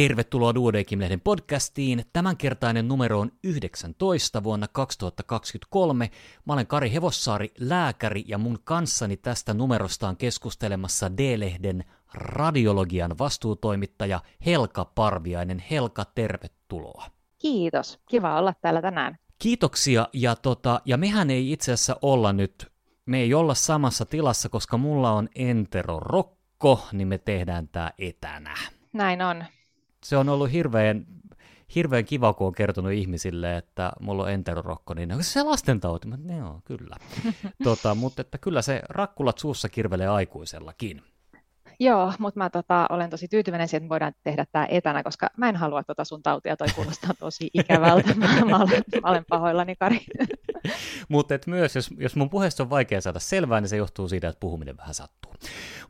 Tervetuloa Duodeckim-lehden podcastiin. Tämänkertainen numero on 19 vuonna 2023. Mä olen Kari Hevossaari, lääkäri, ja mun kanssani tästä numerosta on keskustelemassa D-lehden radiologian vastuutoimittaja Helka Parviainen. Helka, tervetuloa. Kiitos, kiva olla täällä tänään. Kiitoksia, ja, tota, ja mehän ei itse asiassa olla nyt, me ei olla samassa tilassa, koska mulla on enterorokko, niin me tehdään tää etänä. Näin on se on ollut hirveän, hirveän kiva, kun on kertonut ihmisille, että mulla on enterorokko, niin onko se lastentauti? Mä, joo, kyllä. tota, mutta että kyllä se rakkulat suussa kirvelee aikuisellakin. Joo, mutta mä tota, olen tosi tyytyväinen siihen, että voidaan tehdä tämä etänä, koska mä en halua tota sun tautia, toi kuulostaa tosi ikävältä. Mä, mä, olen, mä olen pahoillani, Kari. mutta myös, jos, jos mun puheesta on vaikea saada selvää, niin se johtuu siitä, että puhuminen vähän sattuu.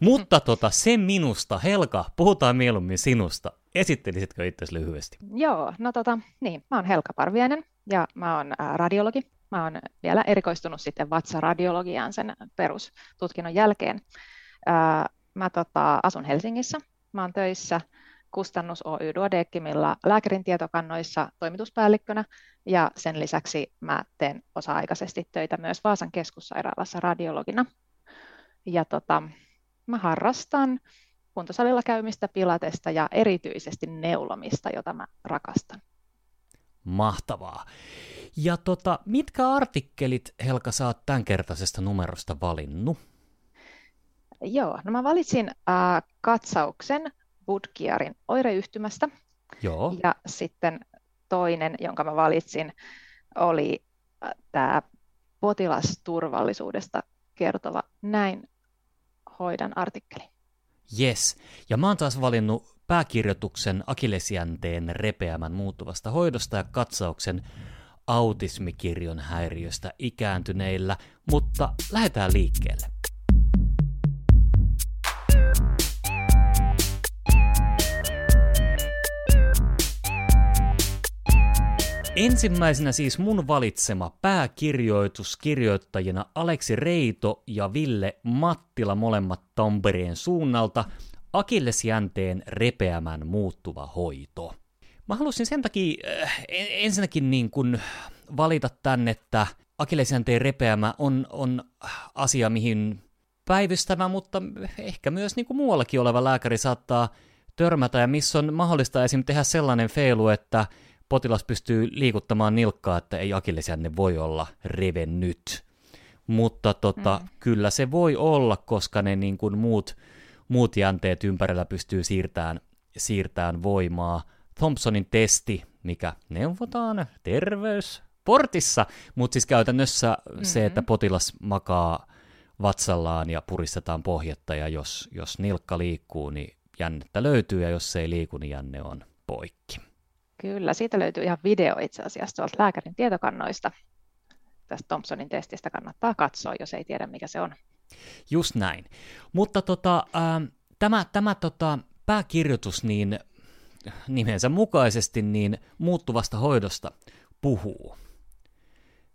Mutta tota, se minusta, Helka, puhutaan mieluummin sinusta. Esittelisitkö itsesi lyhyesti? Joo, no tota, niin, mä oon Helka Parviainen ja mä oon radiologi. Mä oon vielä erikoistunut sitten vatsaradiologiaan sen perustutkinnon jälkeen. Mä tota, asun Helsingissä. Mä oon töissä Kustannus Oy Duodecimilla lääkärin tietokannoissa toimituspäällikkönä ja sen lisäksi mä teen osa-aikaisesti töitä myös Vaasan keskussairaalassa radiologina. Ja tota, mä harrastan kuntosalilla käymistä, pilatesta ja erityisesti neulomista, jota mä rakastan. Mahtavaa. Ja tota, mitkä artikkelit, Helka, sä oot tämänkertaisesta numerosta valinnut? Joo, no mä valitsin äh, katsauksen Budkiarin oireyhtymästä. Joo. Ja sitten toinen, jonka mä valitsin, oli äh, tämä potilasturvallisuudesta kertova Näin hoidan artikkeli. Yes, ja mä oon taas valinnut pääkirjoituksen akilesjänteen repeämän muuttuvasta hoidosta ja katsauksen autismikirjon häiriöstä ikääntyneillä, mutta lähdetään liikkeelle. Ensimmäisenä siis mun valitsema pääkirjoitus kirjoittajina Aleksi Reito ja Ville Mattila molemmat Tampereen suunnalta Akillesjänteen repeämän muuttuva hoito. Mä halusin sen takia äh, ensinnäkin niin kuin valita tän, että akillesjänteen repeämä on, on asia, mihin päivystävä, mutta ehkä myös niin kuin muuallakin oleva lääkäri saattaa törmätä, ja missä on mahdollista esim. tehdä sellainen feilu, että potilas pystyy liikuttamaan nilkkaa, että ei akillesjänne voi olla revennyt. Mutta tota, mm. kyllä se voi olla, koska ne niin kuin muut, muut jänteet ympärillä pystyy siirtämään, siirtämään voimaa. Thompsonin testi, mikä neuvotaan terveysportissa, mutta siis käytännössä mm-hmm. se, että potilas makaa vatsallaan ja puristetaan pohjetta, ja jos, jos nilkka liikkuu, niin jännettä löytyy, ja jos se ei liiku, niin jänne on poikki. Kyllä, siitä löytyy ihan video itse asiassa tuolta lääkärin tietokannoista. Tästä Thompsonin testistä kannattaa katsoa, jos ei tiedä mikä se on. Just näin. Mutta tota, äh, tämä, tämä tota, pääkirjoitus niin nimensä mukaisesti niin muuttuvasta hoidosta puhuu.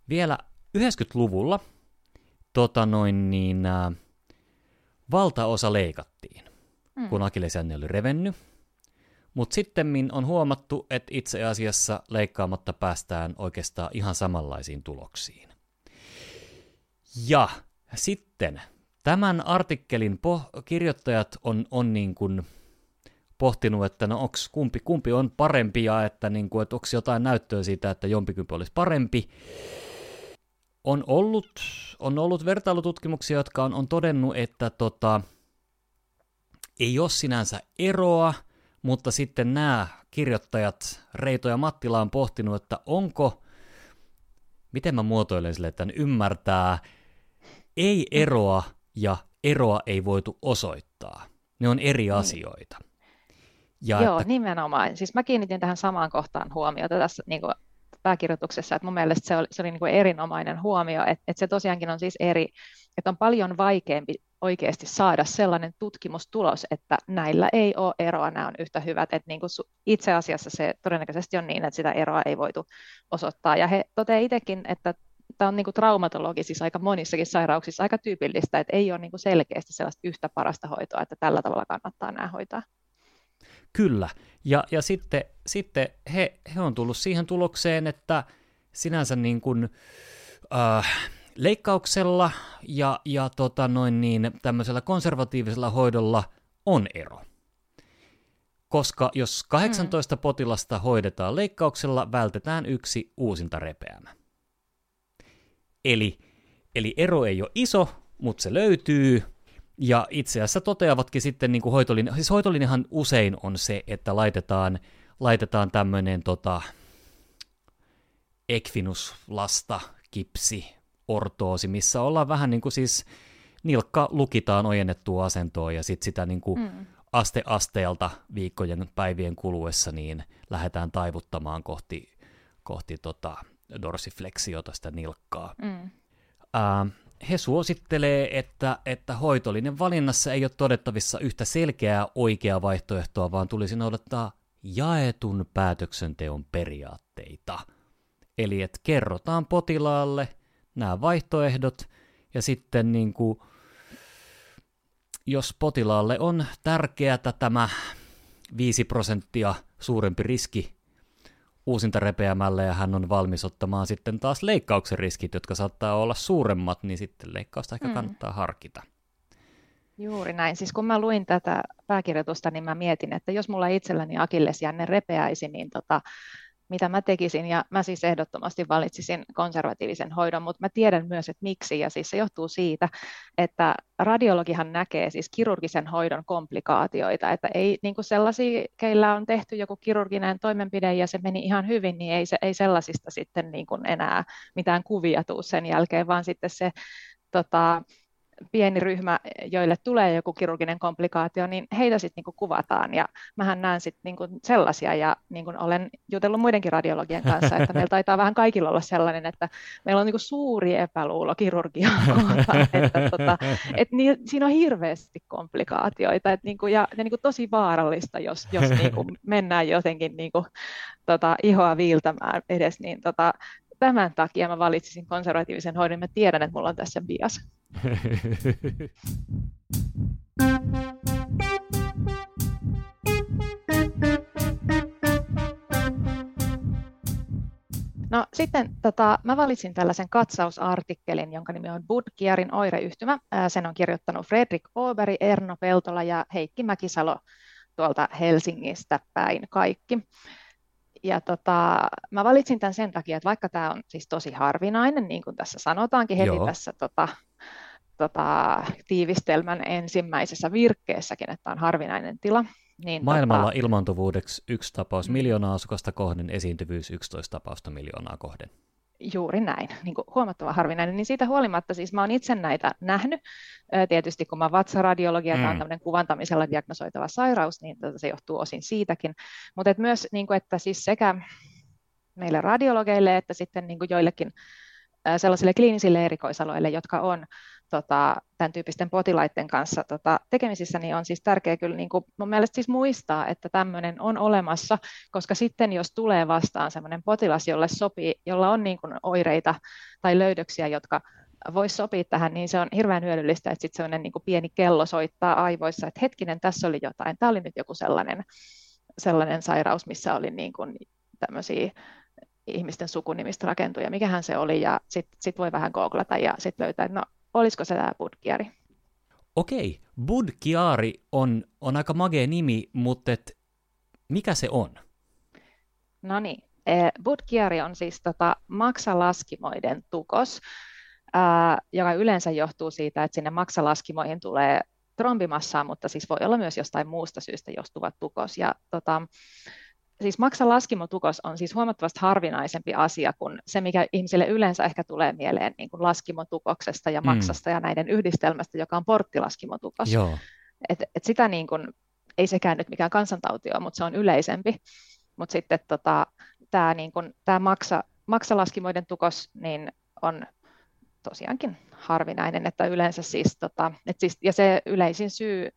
Vielä 90-luvulla tota noin, niin, äh, valtaosa leikattiin, mm. kun akillesjänne oli revennyt mutta sitten on huomattu, että itse asiassa leikkaamatta päästään oikeastaan ihan samanlaisiin tuloksiin. Ja sitten tämän artikkelin po- kirjoittajat on, on niin kuin pohtinut, että no onks, kumpi, kumpi on parempi ja että, niin kuin, että onko jotain näyttöä siitä, että jompikumpi olisi parempi. On ollut, on ollut vertailututkimuksia, jotka on, on todennut, että tota, ei ole sinänsä eroa – mutta sitten nämä kirjoittajat, Reito ja Mattila, on pohtinut, että onko, miten mä muotoilen sille, että ymmärtää, ei eroa ja eroa ei voitu osoittaa. Ne on eri niin. asioita. Ja Joo, että... nimenomaan. Siis mä kiinnitin tähän samaan kohtaan huomiota tässä niin kuin pääkirjoituksessa, että mun mielestä se oli, se oli niin kuin erinomainen huomio, että, että se tosiaankin on siis eri, että on paljon vaikeampi oikeasti saada sellainen tutkimustulos, että näillä ei ole eroa, nämä on yhtä hyvät. Että niin kuin itse asiassa se todennäköisesti on niin, että sitä eroa ei voitu osoittaa. Ja he toteavat itsekin, että tämä on niin kuin traumatologisissa aika monissakin sairauksissa aika tyypillistä, että ei ole niin kuin selkeästi sellaista yhtä parasta hoitoa, että tällä tavalla kannattaa nämä hoitaa. Kyllä, ja, ja sitten, sitten he, he on tullut siihen tulokseen, että sinänsä niin kuin, äh, leikkauksella ja, ja tota noin niin, tämmöisellä konservatiivisella hoidolla on ero. Koska jos 18 mm. potilasta hoidetaan leikkauksella, vältetään yksi uusinta repeämä. Eli, eli ero ei ole iso, mutta se löytyy, ja itse asiassa toteavatkin sitten niin kuin hoitolinja, siis hoitolinjahan usein on se, että laitetaan, laitetaan tämmöinen tota, ekvinuslasta, kipsi, ortoosi, missä ollaan vähän niin kuin siis nilkka lukitaan ojennettua asentoon ja sitten sitä niin kuin mm. aste asteelta viikkojen päivien kuluessa niin lähdetään taivuttamaan kohti, kohti tota dorsifleksiota sitä nilkkaa. Mm. Ää, he suosittelee, että, että hoitollinen valinnassa ei ole todettavissa yhtä selkeää oikeaa vaihtoehtoa, vaan tulisi noudattaa jaetun päätöksenteon periaatteita. Eli että kerrotaan potilaalle nämä vaihtoehdot, ja sitten niin kuin, jos potilaalle on tärkeää tämä 5 prosenttia suurempi riski uusinta repeämällä ja hän on valmis ottamaan sitten taas leikkauksen riskit, jotka saattaa olla suuremmat, niin sitten leikkausta ehkä mm. kannattaa harkita. Juuri näin. Siis kun mä luin tätä pääkirjoitusta, niin mä mietin, että jos mulla itselläni akillesjänne repeäisi, niin tota, mitä mä tekisin, ja mä siis ehdottomasti valitsisin konservatiivisen hoidon, mutta mä tiedän myös, että miksi, ja siis se johtuu siitä, että radiologihan näkee siis kirurgisen hoidon komplikaatioita, että ei niin kuin sellaisia, keillä on tehty joku kirurginen toimenpide ja se meni ihan hyvin, niin ei, se, ei sellaisista sitten niin kuin enää mitään kuvia tuu sen jälkeen, vaan sitten se tota, pieni ryhmä, joille tulee joku kirurginen komplikaatio, niin heitä sitten niinku kuvataan. Ja mähän näen sitten niinku sellaisia, ja niinku olen jutellut muidenkin radiologien kanssa, että meillä taitaa vähän kaikilla olla sellainen, että meillä on niinku suuri epäluulo kirurgiaa kohtaan, että tota, et niin, siinä on hirveästi komplikaatioita, et niinku, ja ne niinku tosi vaarallista, jos, jos niinku mennään jotenkin niinku, tota, ihoa viiltämään edes, niin tota, tämän takia mä valitsisin konservatiivisen hoidon. Mä tiedän, että mulla on tässä bias. No sitten tota, mä valitsin tällaisen katsausartikkelin, jonka nimi on Budkiarin oireyhtymä. Sen on kirjoittanut Fredrik Åberg, Erno Peltola ja Heikki Mäkisalo tuolta Helsingistä päin kaikki. Ja tota, mä valitsin tämän sen takia, että vaikka tämä on siis tosi harvinainen, niin kuin tässä sanotaankin heti Joo. tässä tota, tota, tiivistelmän ensimmäisessä virkkeessäkin, että on harvinainen tila. Niin, Maailmalla tota, ilmaantuvuudeksi yksi tapaus miljoonaa asukasta kohden, esiintyvyys 11 tapausta miljoonaa kohden. Juuri näin, niin kuin huomattava harvinainen. Niin siitä huolimatta siis mä oon itse näitä nähnyt. Tietysti kun mä vatsaradiologia, mm. tämä on tämmöinen kuvantamisella diagnosoitava sairaus, niin tota se johtuu osin siitäkin. Mutta et myös, niin kuin, että siis sekä meille radiologeille että sitten niin kuin joillekin sellaisille kliinisille erikoisaloille, jotka on tota, tämän tyyppisten potilaiden kanssa tota, tekemisissä, niin on siis tärkeää kyllä niin kuin mun mielestä siis muistaa, että tämmöinen on olemassa, koska sitten jos tulee vastaan sellainen potilas, jolle sopii, jolla on niin kuin oireita tai löydöksiä, jotka voisi sopia tähän, niin se on hirveän hyödyllistä, että sitten sellainen niin kuin pieni kello soittaa aivoissa, että hetkinen, tässä oli jotain, tämä oli nyt joku sellainen, sellainen sairaus, missä oli niin kuin tämmöisiä ihmisten sukunimistä rakentuja, mikähän se oli, ja sitten sit voi vähän googlata ja sitten löytää, että no olisiko se tämä Budkiari? Okei, Budkiari on, on aika magea nimi, mutta et, mikä se on? No niin, eh, Budkiari on siis tota maksalaskimoiden tukos, ää, joka yleensä johtuu siitä, että sinne maksalaskimoihin tulee trombimassaa, mutta siis voi olla myös jostain muusta syystä johtuva tukos. Ja tota, siis maksalaskimotukos on siis huomattavasti harvinaisempi asia kuin se, mikä ihmisille yleensä ehkä tulee mieleen niin kuin laskimotukoksesta ja mm. maksasta mm. ja näiden yhdistelmästä, joka on porttilaskimotukos. Joo. Et, et sitä niin kuin, ei sekään nyt mikään kansantauti ole, mutta se on yleisempi. Mutta sitten tota, tämä niin tää maksa, maksalaskimoiden tukos niin on tosiaankin harvinainen, että yleensä siis, tota, et siis, ja se yleisin syy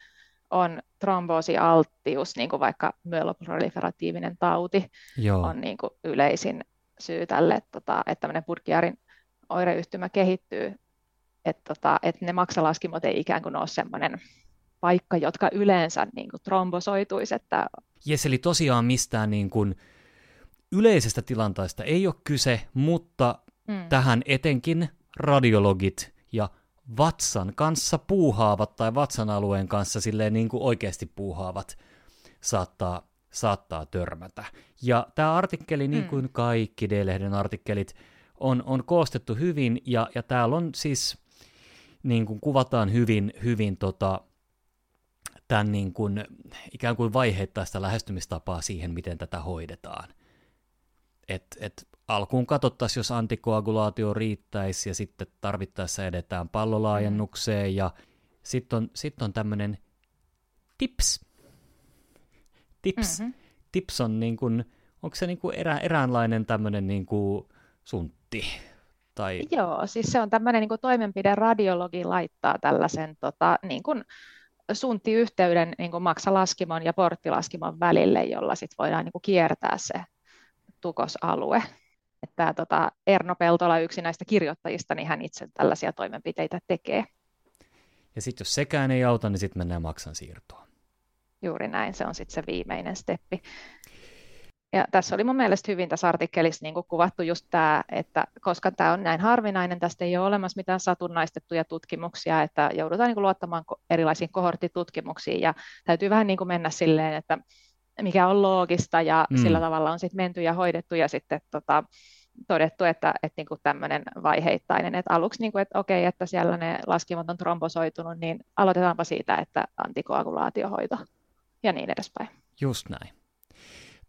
on tromboosialttius, niin kuin vaikka myeloproliferatiivinen tauti Joo. on niin kuin yleisin syy tälle, tota, että tämmöinen Burkiarin oireyhtymä kehittyy, että, tota, että ne maksalaskimot ei ikään kuin ole semmoinen paikka, jotka yleensä niin kuin trombosoituisi, että Jes, eli tosiaan mistään niin kuin yleisestä tilanteesta ei ole kyse, mutta mm. tähän etenkin radiologit ja vatsan kanssa puuhaavat tai vatsan alueen kanssa silleen niin kuin oikeasti puuhaavat saattaa, saattaa törmätä. Ja tämä artikkeli, niin kuin mm. kaikki D-lehden artikkelit, on, on koostettu hyvin, ja, ja täällä on siis, niin kuin kuvataan hyvin, hyvin tota, tämän niin kuin, ikään kuin vaiheittaista lähestymistapaa siihen, miten tätä hoidetaan. Et, et alkuun katsottaisiin, jos antikoagulaatio riittäisi, ja sitten tarvittaessa edetään pallolaajennukseen, ja sitten on, sit on tämmöinen tips. Tips, mm-hmm. tips on niin kuin, onko se niin kuin erä, eräänlainen tämmöinen niin kuin suntti? Tai... Joo, siis se on tämmöinen niin kuin toimenpide, radiologi laittaa tällaisen tota, niin kuin sunttiyhteyden niin kuin maksalaskimon ja porttilaskimon välille, jolla sit voidaan niin kuin kiertää se tukosalue. Että tämä tota, Erno Peltola, yksi näistä kirjoittajista, niin hän itse tällaisia toimenpiteitä tekee. Ja sitten jos sekään ei auta, niin sitten mennään maksan siirtoon. Juuri näin, se on sitten se viimeinen steppi. Ja tässä oli mun mielestä hyvin tässä artikkelissa niin kuvattu just tämä, että koska tämä on näin harvinainen, tästä ei ole olemassa mitään satunnaistettuja tutkimuksia, että joudutaan niin luottamaan erilaisiin kohorttitutkimuksiin ja täytyy vähän niin mennä silleen, että mikä on loogista ja mm. sillä tavalla on sitten menty ja hoidettu ja sitten tota, todettu, että, että niin kuin tämmöinen vaiheittainen, että aluksi niin kuin, että okei, että siellä ne laskimot on trombosoitunut, niin aloitetaanpa siitä, että antikoagulaatiohoito ja niin edespäin. Just näin.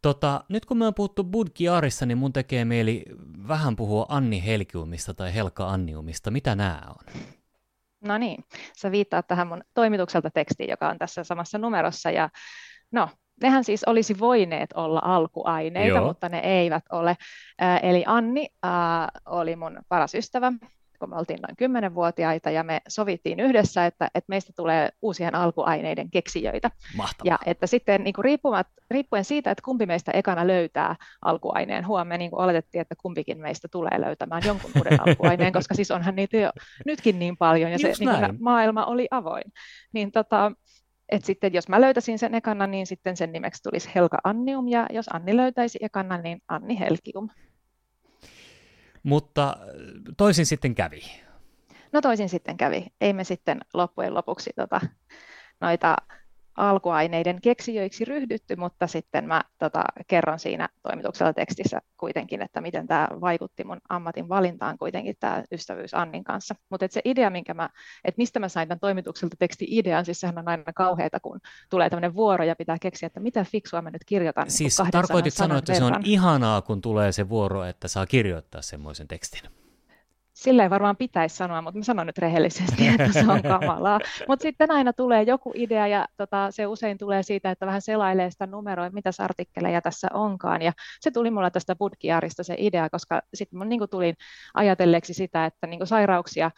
Tota, nyt kun me on puhuttu Budkiarissa, niin mun tekee mieli vähän puhua Anni Helkiumista tai Helka Anniumista. Mitä nämä on? No niin, sä viittaat tähän mun toimitukselta tekstiin, joka on tässä samassa numerossa. Ja no, nehän siis olisi voineet olla alkuaineita, Joo. mutta ne eivät ole. Eli Anni oli mun paras ystävä, kun me oltiin noin kymmenenvuotiaita ja me sovittiin yhdessä, että, että meistä tulee uusien alkuaineiden keksijöitä. Mahtavaa. Ja että sitten niin kuin riippuen siitä, että kumpi meistä ekana löytää alkuaineen, huomenna niin kuin oletettiin, että kumpikin meistä tulee löytämään jonkun uuden alkuaineen, koska siis onhan niitä jo nytkin niin paljon ja se niin kuin, maailma oli avoin. Niin tota, et sitten jos mä löytäisin sen ekana, niin sitten sen nimeksi tulisi Helka Annium, ja jos Anni löytäisi ekana, niin Anni Helkium. Mutta äh, toisin sitten kävi. No toisin sitten kävi. Ei me sitten loppujen lopuksi tota, noita alkuaineiden keksijöiksi ryhdytty, mutta sitten mä tota, kerron siinä toimituksella tekstissä kuitenkin, että miten tämä vaikutti mun ammatin valintaan kuitenkin tämä ystävyys Annin kanssa. Mutta se idea, minkä mä, että mistä mä sain tämän toimitukselta teksti-idean, siis sehän on aina kauheata, kun tulee tämmöinen vuoro ja pitää keksiä, että mitä fiksua mä nyt kirjoitan. Siis tarkoitit sanoa, että verran. se on ihanaa, kun tulee se vuoro, että saa kirjoittaa semmoisen tekstin sillä ei varmaan pitäisi sanoa, mutta mä sanon nyt rehellisesti, että se on kamalaa. Mutta sitten aina tulee joku idea ja tota, se usein tulee siitä, että vähän selailee sitä numeroa, mitä artikkeleja tässä onkaan. Ja se tuli mulla tästä Budkiarista se idea, koska sitten mun niin tulin ajatelleeksi sitä, että niin sairauksia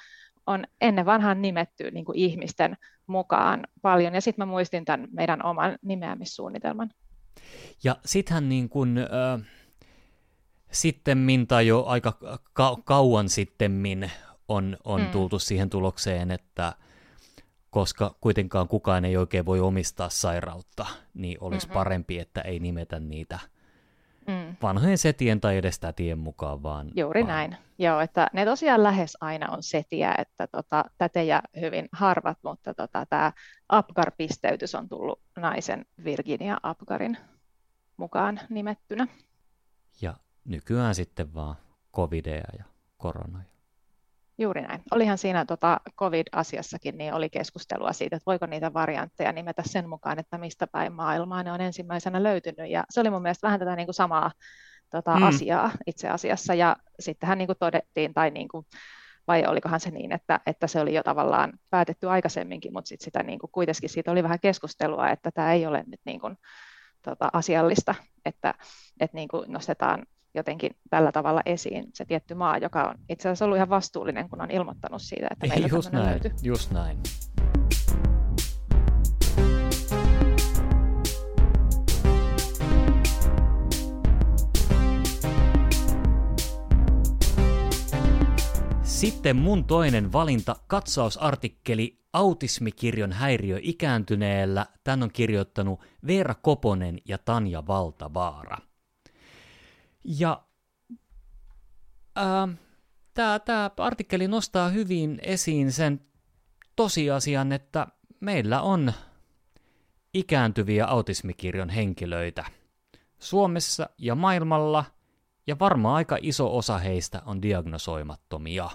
on ennen vanhaan nimetty niin ihmisten mukaan paljon. Ja sitten mä muistin tämän meidän oman nimeämissuunnitelman. Ja sittenhän niin kuin, äh sittemmin tai jo aika ka- kauan sittemmin on, on mm. tultu siihen tulokseen, että koska kuitenkaan kukaan ei oikein voi omistaa sairautta, niin olisi Mm-mm. parempi, että ei nimetä niitä mm. vanhojen setien tai edes tätien mukaan, vaan... Juuri vaan... näin. Joo, että ne tosiaan lähes aina on setiä, että tota, tätejä hyvin harvat, mutta tota, tämä Apgar-pisteytys on tullut naisen Virginia Apgarin mukaan nimettynä. Ja nykyään sitten vaan covideja ja koronoja. Juuri näin. Olihan siinä tota COVID-asiassakin, niin oli keskustelua siitä, että voiko niitä variantteja nimetä sen mukaan, että mistä päin maailmaa ne on ensimmäisenä löytynyt. Ja se oli mun mielestä vähän tätä niin kuin samaa tota, mm. asiaa itse asiassa. Ja sittenhän niin kuin todettiin, tai niin kuin, vai olikohan se niin, että, että se oli jo tavallaan päätetty aikaisemminkin, mutta sitten sitä niin kuin, kuitenkin siitä oli vähän keskustelua, että tämä ei ole nyt niin kuin, tota, asiallista, että, että niin kuin nostetaan jotenkin tällä tavalla esiin se tietty maa, joka on itse asiassa ollut ihan vastuullinen, kun on ilmoittanut siitä, että meillä just näin, löytyy. Just näin. Sitten mun toinen valinta, katsausartikkeli Autismikirjon häiriö ikääntyneellä. Tän on kirjoittanut Veera Koponen ja Tanja Valtavaara. Ja tämä artikkeli nostaa hyvin esiin sen tosiasian, että meillä on ikääntyviä autismikirjon henkilöitä Suomessa ja maailmalla, ja varmaan aika iso osa heistä on diagnosoimattomia.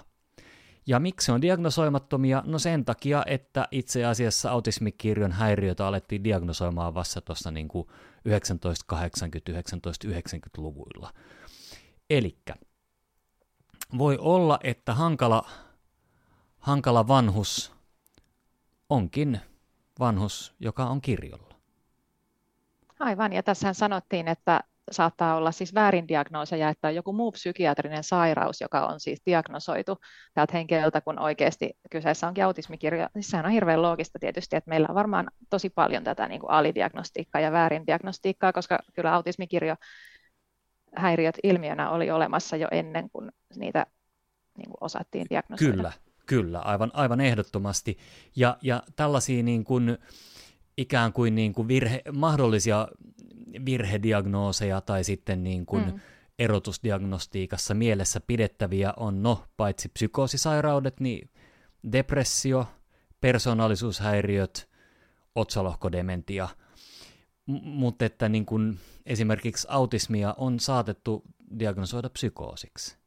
Ja miksi on diagnosoimattomia? No sen takia, että itse asiassa autismikirjon häiriötä alettiin diagnosoimaan vasta tuossa niin 1980-1990-luvuilla. Elikkä voi olla, että hankala, hankala vanhus onkin vanhus, joka on kirjolla. Aivan, ja tässä sanottiin, että saattaa olla siis väärindiagnooseja, että on joku muu psykiatrinen sairaus, joka on siis diagnosoitu tältä henkilöltä, kun oikeasti kyseessä onkin autismikirjo. Siis sehän on hirveän loogista tietysti, että meillä on varmaan tosi paljon tätä niin kuin alidiagnostiikkaa ja väärindiagnostiikkaa, koska kyllä autismikirjo häiriöt ilmiönä oli olemassa jo ennen kuin niitä niin kuin osattiin diagnosoida. Kyllä, kyllä, aivan, aivan ehdottomasti. Ja, ja tällaisia niin kuin, ikään kuin, niin kuin virhe, mahdollisia virhediagnooseja tai sitten niin kuin mm. erotusdiagnostiikassa mielessä pidettäviä on, no, paitsi psykoosisairaudet, niin depressio, persoonallisuushäiriöt, otsalohkodementia, M- mutta että niin kuin esimerkiksi autismia on saatettu diagnosoida psykoosiksi.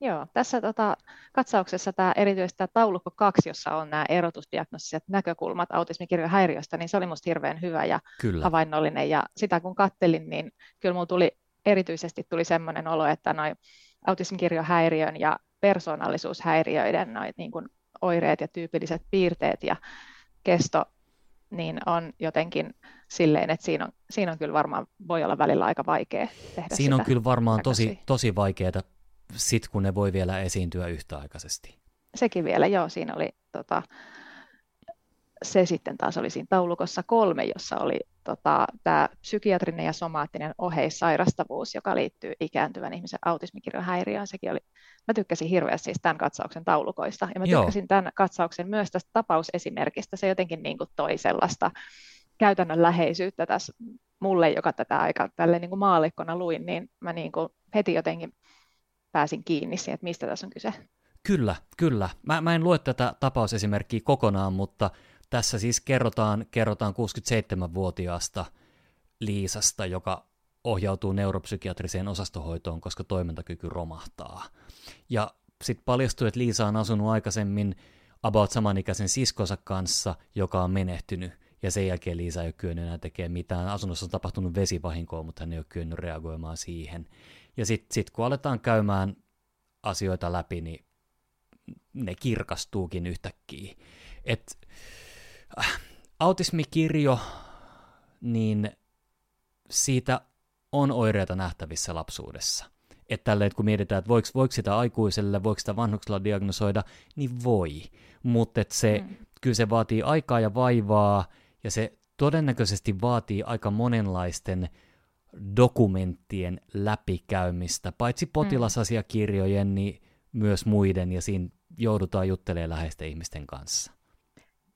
Joo, tässä tota, katsauksessa tämä erityisesti tämä taulukko 2, jossa on nämä erotusdiagnostiset näkökulmat autismikirjohäiriöstä, niin se oli minusta hirveän hyvä ja kyllä. havainnollinen. Ja sitä kun kattelin, niin kyllä minulla tuli erityisesti tuli sellainen olo, että noin autismikirjohäiriön ja persoonallisuushäiriöiden noin niin kuin oireet ja tyypilliset piirteet ja kesto niin on jotenkin silleen, että siinä on, siinä on kyllä varmaan, voi olla välillä aika vaikea tehdä Siinä on kyllä varmaan tosi, tosi vaikeaa sit kun ne voi vielä esiintyä yhtäaikaisesti. Sekin vielä, joo, siinä oli tota, se sitten taas oli siinä taulukossa kolme, jossa oli tota, tämä psykiatrinen ja somaattinen oheissairastavuus, joka liittyy ikääntyvän ihmisen autismikirjohäiriöön. Sekin oli, mä tykkäsin hirveästi siis tämän katsauksen taulukoista, ja mä tykkäsin Joo. tämän katsauksen myös tästä tapausesimerkistä. Se jotenkin niin kuin toi sellaista käytännön läheisyyttä tässä mulle, joka tätä aika tälle niin kuin maallikkona luin, niin mä niin kuin heti jotenkin pääsin kiinni siihen, että mistä tässä on kyse. Kyllä, kyllä. Mä, mä en lue tätä tapausesimerkkiä kokonaan, mutta tässä siis kerrotaan, kerrotaan 67-vuotiaasta Liisasta, joka ohjautuu neuropsykiatriseen osastohoitoon, koska toimintakyky romahtaa. Ja sitten paljastuu, että Liisa on asunut aikaisemmin about samanikäisen siskonsa kanssa, joka on menehtynyt, ja sen jälkeen Liisa ei ole kyennyt enää tekemään mitään. Asunnossa on tapahtunut vesivahinkoa, mutta hän ei ole kyennyt reagoimaan siihen. Ja sitten sit kun aletaan käymään asioita läpi, niin ne kirkastuukin yhtäkkiä. Et, äh, autismikirjo, niin siitä on oireita nähtävissä lapsuudessa. Että tälleen, kun mietitään, että voiko, voiko sitä aikuiselle, voiko sitä vanhuksella diagnosoida, niin voi. Mutta se, mm. kyllä se vaatii aikaa ja vaivaa, ja se todennäköisesti vaatii aika monenlaisten dokumenttien läpikäymistä, paitsi mm. potilasasiakirjojen, niin myös muiden, ja siinä joudutaan juttelemaan läheisten ihmisten kanssa.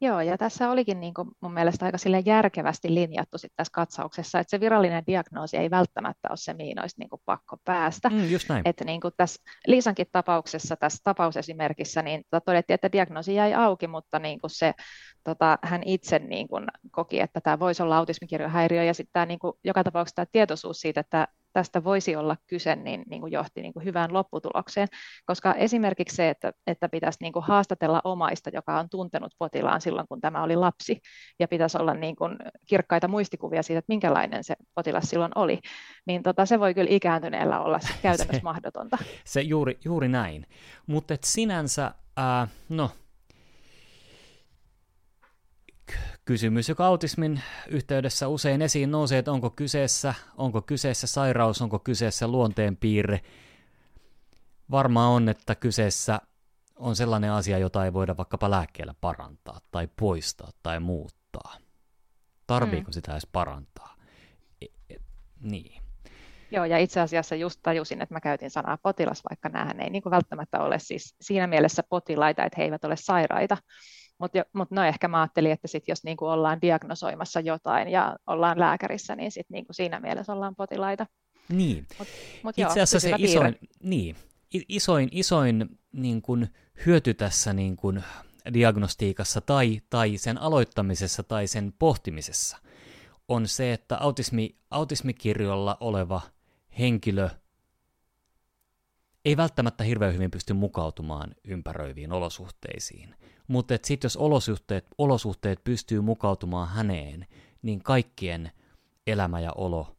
Joo, ja tässä olikin niin kuin mun mielestä aika sille järkevästi linjattu sit tässä katsauksessa, että se virallinen diagnoosi ei välttämättä ole se, mihin olisi niin kuin pakko päästä. Mm, just näin. Että niin kuin tässä Liisankin tapauksessa, tässä tapausesimerkissä, niin tota todettiin, että diagnoosi jäi auki, mutta niin kuin se, tota, hän itse niin kuin koki, että tämä voisi olla autismikirjohäiriö, ja sitten niin kuin, joka tapauksessa tämä tietoisuus siitä, että tästä voisi olla kyse, niin, niin kuin johti niin kuin hyvään lopputulokseen. Koska esimerkiksi se, että, että pitäisi niin kuin haastatella omaista, joka on tuntenut potilaan silloin, kun tämä oli lapsi, ja pitäisi olla niin kuin kirkkaita muistikuvia siitä, että minkälainen se potilas silloin oli, niin tota, se voi kyllä ikääntyneellä olla käytännössä se, mahdotonta. Se juuri, juuri näin. Mutta sinänsä, äh, no kysymys, joka autismin yhteydessä usein esiin nousee, että onko kyseessä, onko kyseessä sairaus, onko kyseessä luonteenpiirre. Varmaan on, että kyseessä on sellainen asia, jota ei voida vaikkapa lääkkeellä parantaa tai poistaa tai muuttaa. Tarviiko mm. sitä edes parantaa? E, e, niin. Joo, ja itse asiassa just tajusin, että mä käytin sanaa potilas, vaikka näähän ei niin kuin välttämättä ole siis siinä mielessä potilaita, että he eivät ole sairaita, mutta mut no ehkä mä ajattelin, että sit jos niin kuin ollaan diagnosoimassa jotain ja ollaan lääkärissä, niin sit niin kuin siinä mielessä ollaan potilaita. Niin. Mut, mut Itse asiassa se isoin, niin, isoin, isoin niin kuin hyöty tässä niin kuin diagnostiikassa tai, tai sen aloittamisessa tai sen pohtimisessa on se, että autismi, autismikirjolla oleva henkilö ei välttämättä hirveän hyvin pysty mukautumaan ympäröiviin olosuhteisiin. Mutta sitten jos olosuhteet, olosuhteet pystyy mukautumaan häneen, niin kaikkien elämä ja olo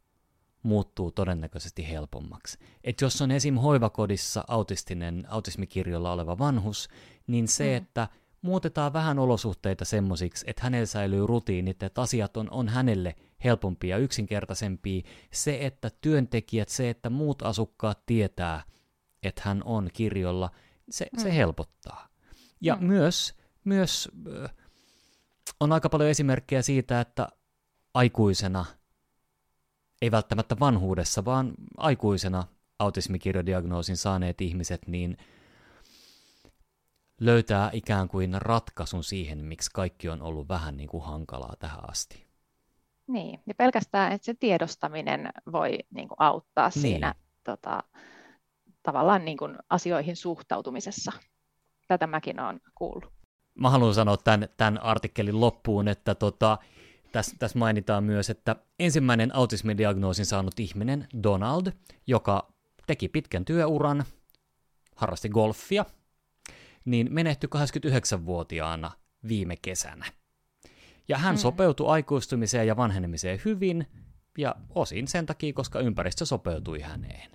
muuttuu todennäköisesti helpommaksi. Et jos on esim. hoivakodissa autistinen, autismikirjolla oleva vanhus, niin se, mm. että muutetaan vähän olosuhteita semmoisiksi, että hänellä säilyy rutiinit, että asiat on, on hänelle helpompia ja yksinkertaisempia. Se, että työntekijät, se, että muut asukkaat tietää, että hän on kirjolla, se, mm. se helpottaa. Ja mm. myös, myös äh, on aika paljon esimerkkejä siitä, että aikuisena, ei välttämättä vanhuudessa, vaan aikuisena autismikirjodiagnoosin saaneet ihmiset, niin löytää ikään kuin ratkaisun siihen, miksi kaikki on ollut vähän niin kuin hankalaa tähän asti. Niin, ja pelkästään, että se tiedostaminen voi niin kuin auttaa niin. siinä tota, tavallaan niin kuin asioihin suhtautumisessa. Tätä mäkin olen kuullut. Mä haluan sanoa tämän, tämän artikkelin loppuun, että tota, tässä, tässä mainitaan myös, että ensimmäinen autismidiagnoosin saanut ihminen, Donald, joka teki pitkän työuran, harrasti golfia, niin menehtyi 29-vuotiaana viime kesänä. Ja hän mm. sopeutui aikuistumiseen ja vanhenemiseen hyvin, ja osin sen takia, koska ympäristö sopeutui häneen.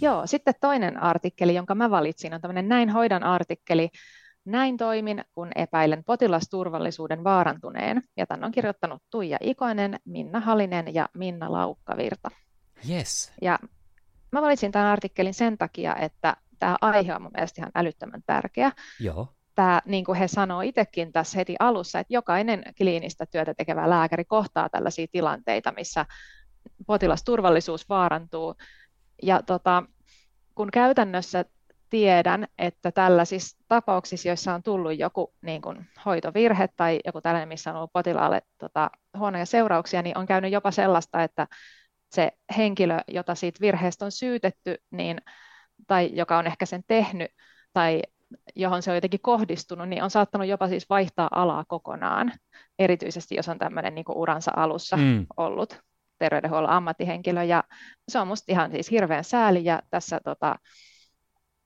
Joo, sitten toinen artikkeli, jonka mä valitsin, on tämmöinen Näin hoidan artikkeli. Näin toimin, kun epäilen potilasturvallisuuden vaarantuneen. Ja tämän on kirjoittanut Tuija Ikoinen, Minna Halinen ja Minna Laukkavirta. Yes. Ja mä valitsin tämän artikkelin sen takia, että tämä aihe on mun mielestä ihan älyttömän tärkeä. Joo. Tämä, niin kuin he sanoo itsekin tässä heti alussa, että jokainen kliinistä työtä tekevä lääkäri kohtaa tällaisia tilanteita, missä potilasturvallisuus vaarantuu. Ja tota, kun käytännössä tiedän, että tällaisissa tapauksissa, joissa on tullut joku niin kuin, hoitovirhe tai joku tällainen, missä on ollut potilaalle tota, huonoja seurauksia, niin on käynyt jopa sellaista, että se henkilö, jota siitä virheestä on syytetty, niin, tai joka on ehkä sen tehnyt, tai johon se on jotenkin kohdistunut, niin on saattanut jopa siis vaihtaa alaa kokonaan, erityisesti jos on tämmöinen niin kuin uransa alussa mm. ollut terveydenhuollon ammattihenkilö, ja se on musta ihan siis hirveän sääli, ja tässä tota,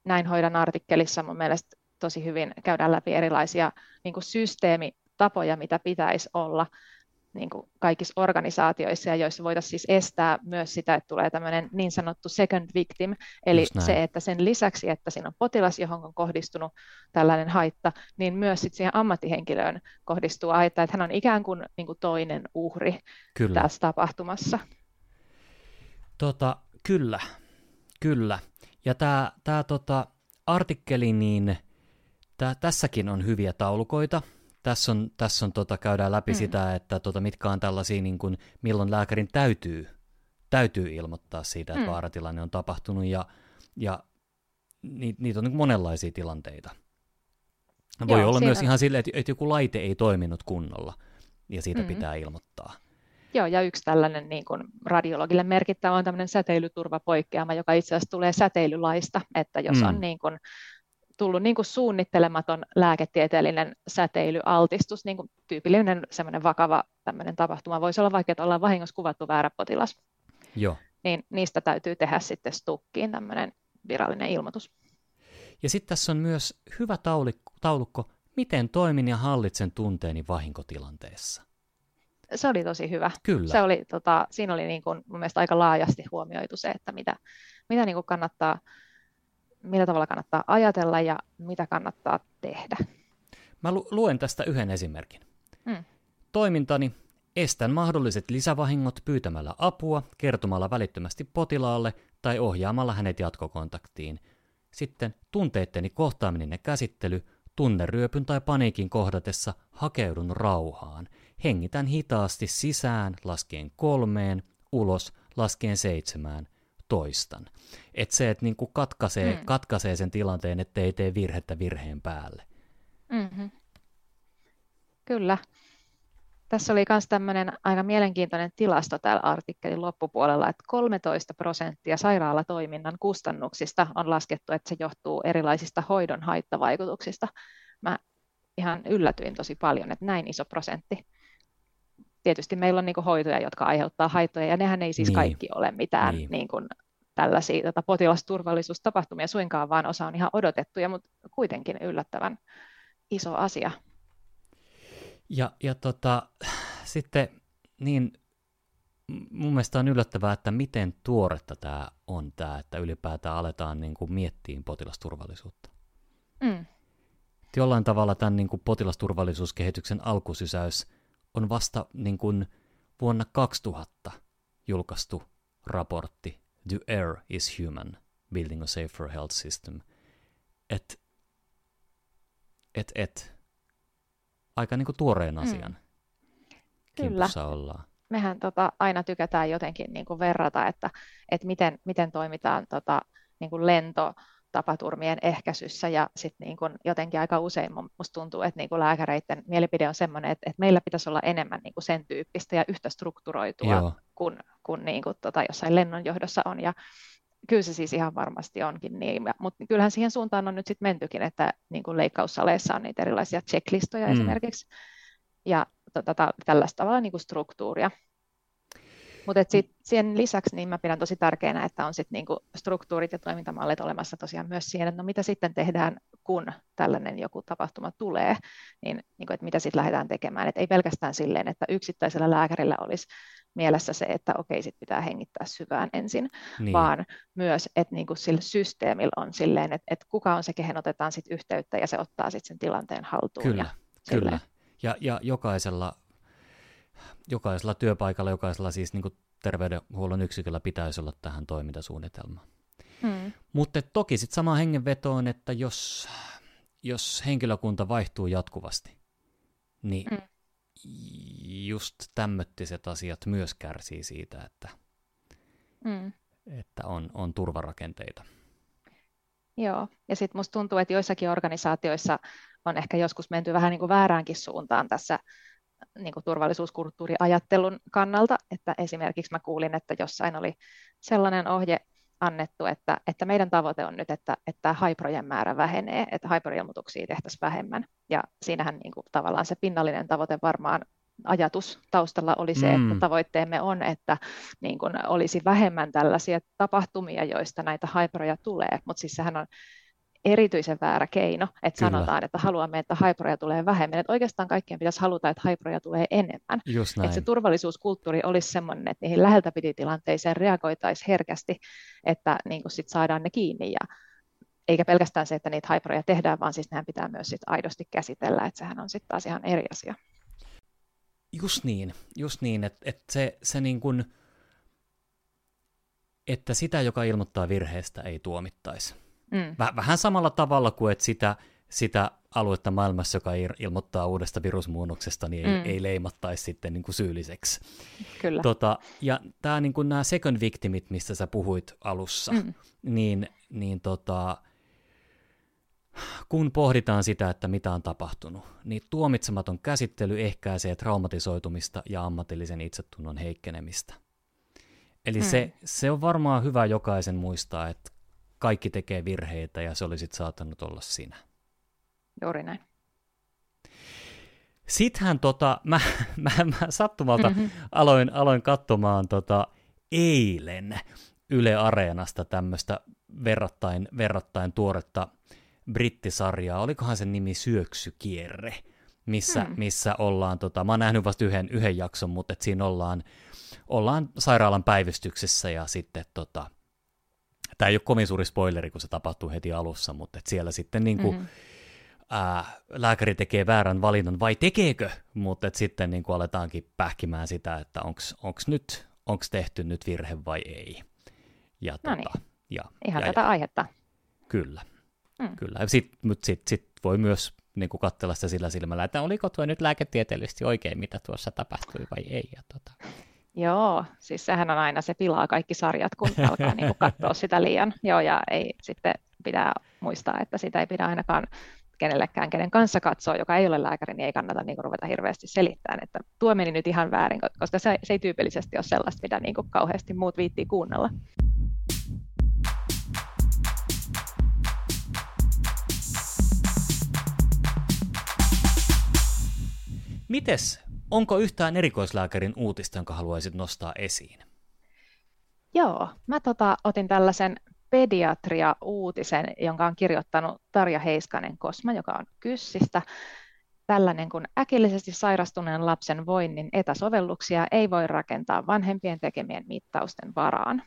näin hoidan artikkelissa mun mielestä tosi hyvin käydään läpi erilaisia niin systeemitapoja, mitä pitäisi olla niin kuin kaikissa organisaatioissa, ja joissa voitaisiin siis estää myös sitä, että tulee tämmöinen niin sanottu second victim, eli se, että sen lisäksi, että siinä on potilas, johon on kohdistunut tällainen haitta, niin myös sit siihen ammattihenkilöön kohdistuu haitta, että hän on ikään kuin, niin kuin toinen uhri kyllä. tässä tapahtumassa. Tota, kyllä, kyllä. Ja tämä tää, tota, artikkeli, niin tää, tässäkin on hyviä taulukoita, tässä on, tässä on tota, käydään läpi mm. sitä, että tota, mitkä on tällaisia, niin kuin, milloin lääkärin täytyy, täytyy ilmoittaa siitä, että mm. vaaratilanne on tapahtunut, ja, ja ni, niitä on niin monenlaisia tilanteita. Voi Joo, olla siinä... myös ihan silleen, että, että joku laite ei toiminut kunnolla, ja siitä mm. pitää ilmoittaa. Joo, ja yksi tällainen niin kuin radiologille merkittävä on tämmöinen säteilyturvapoikkeama, joka itse asiassa tulee säteilylaista, että jos mm. on niin kuin tullut niin kuin suunnittelematon lääketieteellinen säteilyaltistus, niin kuin tyypillinen semmoinen vakava tämmöinen tapahtuma voisi olla vaikka, että ollaan vahingossa kuvattu väärä potilas. Joo. Niin niistä täytyy tehdä sitten stukkiin tämmöinen virallinen ilmoitus. Ja sitten tässä on myös hyvä taulikko, taulukko, miten toimin ja hallitsen tunteeni vahinkotilanteessa. Se oli tosi hyvä. Kyllä. Se oli, tota, siinä oli niin kuin, mun mielestä aika laajasti huomioitu se, että mitä, mitä niin kuin kannattaa millä tavalla kannattaa ajatella ja mitä kannattaa tehdä. Mä lu- luen tästä yhden esimerkin. Mm. Toimintani estän mahdolliset lisävahingot pyytämällä apua, kertomalla välittömästi potilaalle tai ohjaamalla hänet jatkokontaktiin. Sitten tunteitteni kohtaaminen ja käsittely, Tunneryöpyn tai paniikin kohdatessa hakeudun rauhaan. Hengitän hitaasti sisään laskien kolmeen, ulos laskien seitsemään, toistan. Että se, että niinku katkaisee, mm. katkaisee sen tilanteen, ettei tee virhettä virheen päälle. Mm-hmm. Kyllä. Tässä oli myös tämmöinen aika mielenkiintoinen tilasto täällä artikkelin loppupuolella, että 13 prosenttia sairaalatoiminnan kustannuksista on laskettu, että se johtuu erilaisista hoidon haittavaikutuksista. Mä ihan yllätyin tosi paljon, että näin iso prosentti. Tietysti meillä on niin hoitoja, jotka aiheuttaa haittoja, ja nehän ei siis niin. kaikki ole mitään niin. Niin kuin tällaisia tota, potilasturvallisuustapahtumia suinkaan, vaan osa on ihan odotettuja, mutta kuitenkin yllättävän iso asia. Ja, ja tota, sitten niin mun mielestä on yllättävää, että miten tuoretta tämä on tämä, että ylipäätään aletaan niin kuin miettiä potilasturvallisuutta. Mm. Jollain tavalla tämän niin kuin potilasturvallisuuskehityksen alkusysäys on vasta niin kuin vuonna 2000 julkaistu raportti The Air is Human, Building a Safer Health System. Et, et, et, aika niin kuin tuoreen mm. asian mm. Kyllä. ollaan. Mehän tota, aina tykätään jotenkin niin kuin verrata, että, että miten, miten toimitaan tota, niin kuin lento tapaturmien ehkäisyssä ja sitten niin kun jotenkin aika usein musta tuntuu, että niin kun lääkäreiden mielipide on sellainen, että, että meillä pitäisi olla enemmän niin sen tyyppistä ja yhtä strukturoitua Joo. kuin, kuin, niin kuin tota, jossain lennonjohdossa on ja kyllä se siis ihan varmasti onkin niin, mutta kyllähän siihen suuntaan on nyt sitten mentykin, että niin kuin leikkaussaleissa on niitä erilaisia checklistoja mm. esimerkiksi ja tota, tällaista tavalla niin kuin struktuuria. Mutta sen lisäksi niin mä pidän tosi tärkeänä, että on sitten niinku struktuurit ja toimintamallit olemassa tosiaan myös siihen, että no mitä sitten tehdään, kun tällainen joku tapahtuma tulee, niin niinku, että mitä sitten lähdetään tekemään. Et ei pelkästään silleen, että yksittäisellä lääkärillä olisi mielessä se, että okei, sit pitää hengittää syvään ensin, niin. vaan myös, että niinku sillä systeemillä on silleen, että, että kuka on se, kehen otetaan sit yhteyttä ja se ottaa sitten sen tilanteen haltuun. Kyllä, ja kyllä. Ja, ja jokaisella jokaisella työpaikalla, jokaisella siis niin terveydenhuollon yksiköllä pitäisi olla tähän toimintasuunnitelma. Hmm. Mutta toki sitten sama hengenvetoon, että jos, jos henkilökunta vaihtuu jatkuvasti, niin hmm. just tämmöttiset asiat myös kärsii siitä, että, hmm. että on, on turvarakenteita. Joo, ja sitten musta tuntuu, että joissakin organisaatioissa on ehkä joskus menty vähän niin kuin vääräänkin suuntaan tässä niin kuin turvallisuuskulttuuriajattelun kannalta, että esimerkiksi mä kuulin, että jossain oli sellainen ohje annettu, että, että meidän tavoite on nyt, että, että haiprojen määrä vähenee, että haiproilmoituksia tehtäisiin vähemmän. Ja siinähän niin kuin, tavallaan se pinnallinen tavoite varmaan ajatus taustalla oli se, mm. että tavoitteemme on, että niin kuin olisi vähemmän tällaisia tapahtumia, joista näitä haiproja tulee, mutta siis sehän on erityisen väärä keino, että Kyllä. sanotaan, että haluamme, että haiproja tulee vähemmän. Että oikeastaan kaikkien pitäisi haluta, että haiproja tulee enemmän. Että se turvallisuuskulttuuri olisi sellainen, että niihin läheltä piti tilanteeseen reagoitaisiin herkästi, että niin sit saadaan ne kiinni. Ja eikä pelkästään se, että niitä haiproja tehdään, vaan siis nehän pitää myös sit aidosti käsitellä, että sehän on sitten taas ihan eri asia. Just niin, just niin, että, että se, se niin kuin, että sitä, joka ilmoittaa virheestä, ei tuomittaisi. Mm. Vähän samalla tavalla kuin, että sitä, sitä aluetta maailmassa, joka ilmoittaa uudesta virusmuunnoksesta, niin ei, mm. ei leimattaisi sitten niin kuin syylliseksi. Kyllä. Tota, ja tämä, niin kuin nämä second victimit, mistä sä puhuit alussa, mm. niin, niin tota, kun pohditaan sitä, että mitä on tapahtunut, niin tuomitsematon käsittely ehkäisee traumatisoitumista ja ammatillisen itsetunnon heikkenemistä. Eli mm. se, se on varmaan hyvä jokaisen muistaa, että kaikki tekee virheitä ja se olisi saattanut olla sinä. Juuri näin. Sittenhän tota, mä, mä, mä sattumalta mm-hmm. aloin, aloin katsomaan tota, eilen Yle Areenasta tämmöistä verrattain, verrattain tuoretta brittisarjaa. Olikohan sen nimi Syöksykierre, missä, mm. missä ollaan, tota, mä oon nähnyt vasta yhden, yhden jakson, mutta et siinä ollaan, ollaan sairaalan päivystyksessä ja sitten tota, tämä ei ole kovin suuri spoileri, kun se tapahtuu heti alussa, mutta et siellä sitten niin kuin, mm-hmm. ää, lääkäri tekee väärän valinnan, vai tekeekö, mutta et sitten niin kuin aletaankin pähkimään sitä, että onko nyt, onko tehty nyt virhe vai ei. Ja, no tota, ja, Ihan ja, tätä ja, aihetta. Kyllä, mm. kyllä. Sitten sit, sit voi myös niin kuin katsella sitä sillä silmällä, että oliko tuo nyt lääketieteellisesti oikein, mitä tuossa tapahtui vai ei. Ja tota. Joo, siis sehän on aina, se pilaa kaikki sarjat, kun alkaa niin kuin katsoa sitä liian. Joo, ja ei sitten pitää muistaa, että sitä ei pidä ainakaan kenellekään, kenen kanssa katsoo, joka ei ole lääkäri, niin ei kannata niin kuin, ruveta hirveästi selittämään, että tuo meni nyt ihan väärin, koska se, se ei tyypillisesti ole sellaista, mitä niin kuin, kauheasti muut viittii kuunnella. Mites, onko yhtään erikoislääkärin uutista, jonka haluaisit nostaa esiin? Joo, mä tota, otin tällaisen pediatria-uutisen, jonka on kirjoittanut Tarja Heiskanen Kosma, joka on Kyssistä. Tällainen kun äkillisesti sairastuneen lapsen voinnin etäsovelluksia ei voi rakentaa vanhempien tekemien mittausten varaan.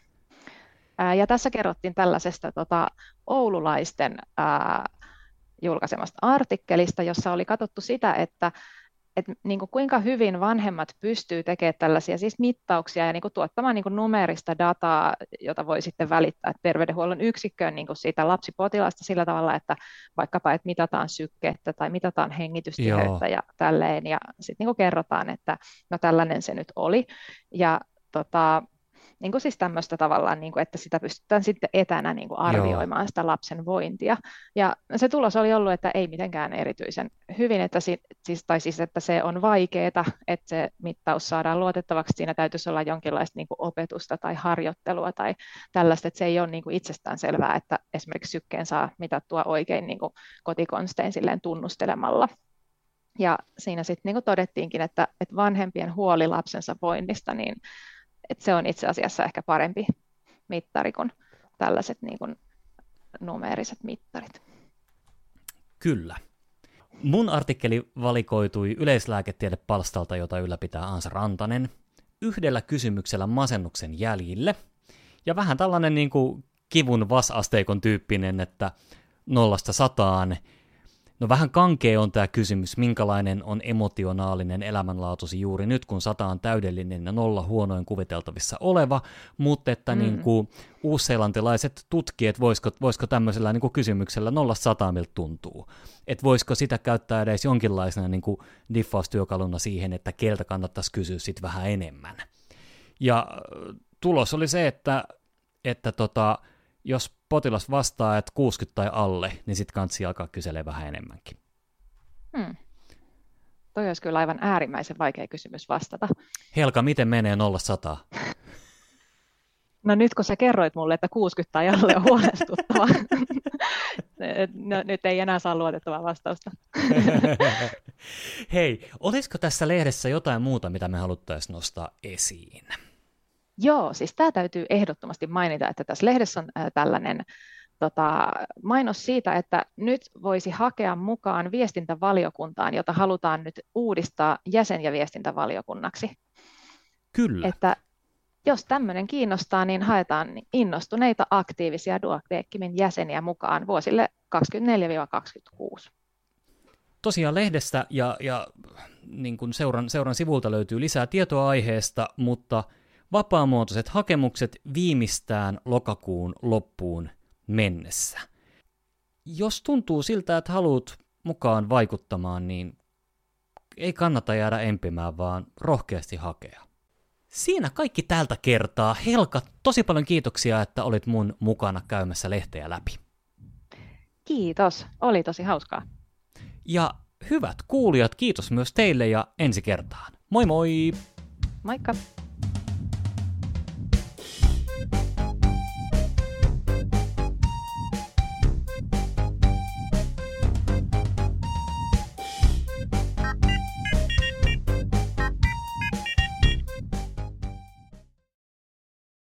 Ja tässä kerrottiin tällaisesta tota, oululaisten ää, julkaisemasta artikkelista, jossa oli katsottu sitä, että että niin kuin kuinka hyvin vanhemmat pystyy tekemään tällaisia siis mittauksia ja niin kuin tuottamaan niin kuin numerista dataa, jota voi sitten välittää terveydenhuollon yksikköön niin kuin siitä lapsipotilasta sillä tavalla, että vaikkapa että mitataan sykkettä tai mitataan hengitystiheyttä ja tälleen. Ja sitten niin kerrotaan, että no tällainen se nyt oli. Ja tota, niin kuin siis tämmöistä tavallaan, niin kuin, että sitä pystytään sitten etänä niin kuin arvioimaan Joo. sitä lapsen vointia. Ja se tulos oli ollut, että ei mitenkään erityisen hyvin, että si, siis, tai siis, että se on vaikeaa, että se mittaus saadaan luotettavaksi. Siinä täytyisi olla jonkinlaista niin kuin opetusta tai harjoittelua tai tällaista, että se ei ole niin kuin itsestään selvää, että esimerkiksi sykkeen saa mitattua oikein niin kuin kotikonstein silleen tunnustelemalla. Ja siinä sitten niin todettiinkin, että, että vanhempien huoli lapsensa voinnista, niin että se on itse asiassa ehkä parempi mittari kuin tällaiset niin kuin numeeriset mittarit. Kyllä. Mun artikkeli valikoitui yleislääketiedepalstalta, jota ylläpitää Ansa Rantanen, yhdellä kysymyksellä masennuksen jäljille. Ja vähän tällainen niin kuin kivun vasasteikon tyyppinen, että nollasta sataan No vähän kankea on tämä kysymys, minkälainen on emotionaalinen elämänlaatusi juuri nyt, kun sata on täydellinen ja nolla huonoin kuviteltavissa oleva, mutta että mm. niin kuin uusseelantilaiset tutkijat, voisiko, voisiko tämmöisellä niin kuin kysymyksellä nolla sata miltä tuntuu, että voisiko sitä käyttää edes jonkinlaisena niin kuin diffaustyökaluna siihen, että keltä kannattaisi kysyä sitten vähän enemmän. Ja tulos oli se, että, että tota, jos potilas vastaa, että 60 tai alle, niin sitten kansi alkaa kyselee vähän enemmänkin. Hmm. Toi olisi kyllä aivan äärimmäisen vaikea kysymys vastata. Helka, miten menee 0 No nyt kun sä kerroit mulle, että 60 tai alle on huolestuttava, no, nyt ei enää saa luotettavaa vastausta. Hei, olisiko tässä lehdessä jotain muuta, mitä me haluttaisiin nostaa esiin? Joo, siis tämä täytyy ehdottomasti mainita, että tässä lehdessä on tällainen tota, mainos siitä, että nyt voisi hakea mukaan viestintävaliokuntaan, jota halutaan nyt uudistaa jäsen- ja viestintävaliokunnaksi. Kyllä. Että jos tämmöinen kiinnostaa, niin haetaan innostuneita aktiivisia Duoc-Dekimin jäseniä mukaan vuosille 24-26. Tosiaan lehdestä ja, ja niin kuin seuran, seuran sivulta löytyy lisää tietoa aiheesta, mutta – vapaamuotoiset hakemukset viimeistään lokakuun loppuun mennessä. Jos tuntuu siltä, että haluat mukaan vaikuttamaan, niin ei kannata jäädä empimään, vaan rohkeasti hakea. Siinä kaikki tältä kertaa. Helka, tosi paljon kiitoksia, että olit mun mukana käymässä lehteä läpi. Kiitos, oli tosi hauskaa. Ja hyvät kuulijat, kiitos myös teille ja ensi kertaan. Moi moi! Moikka!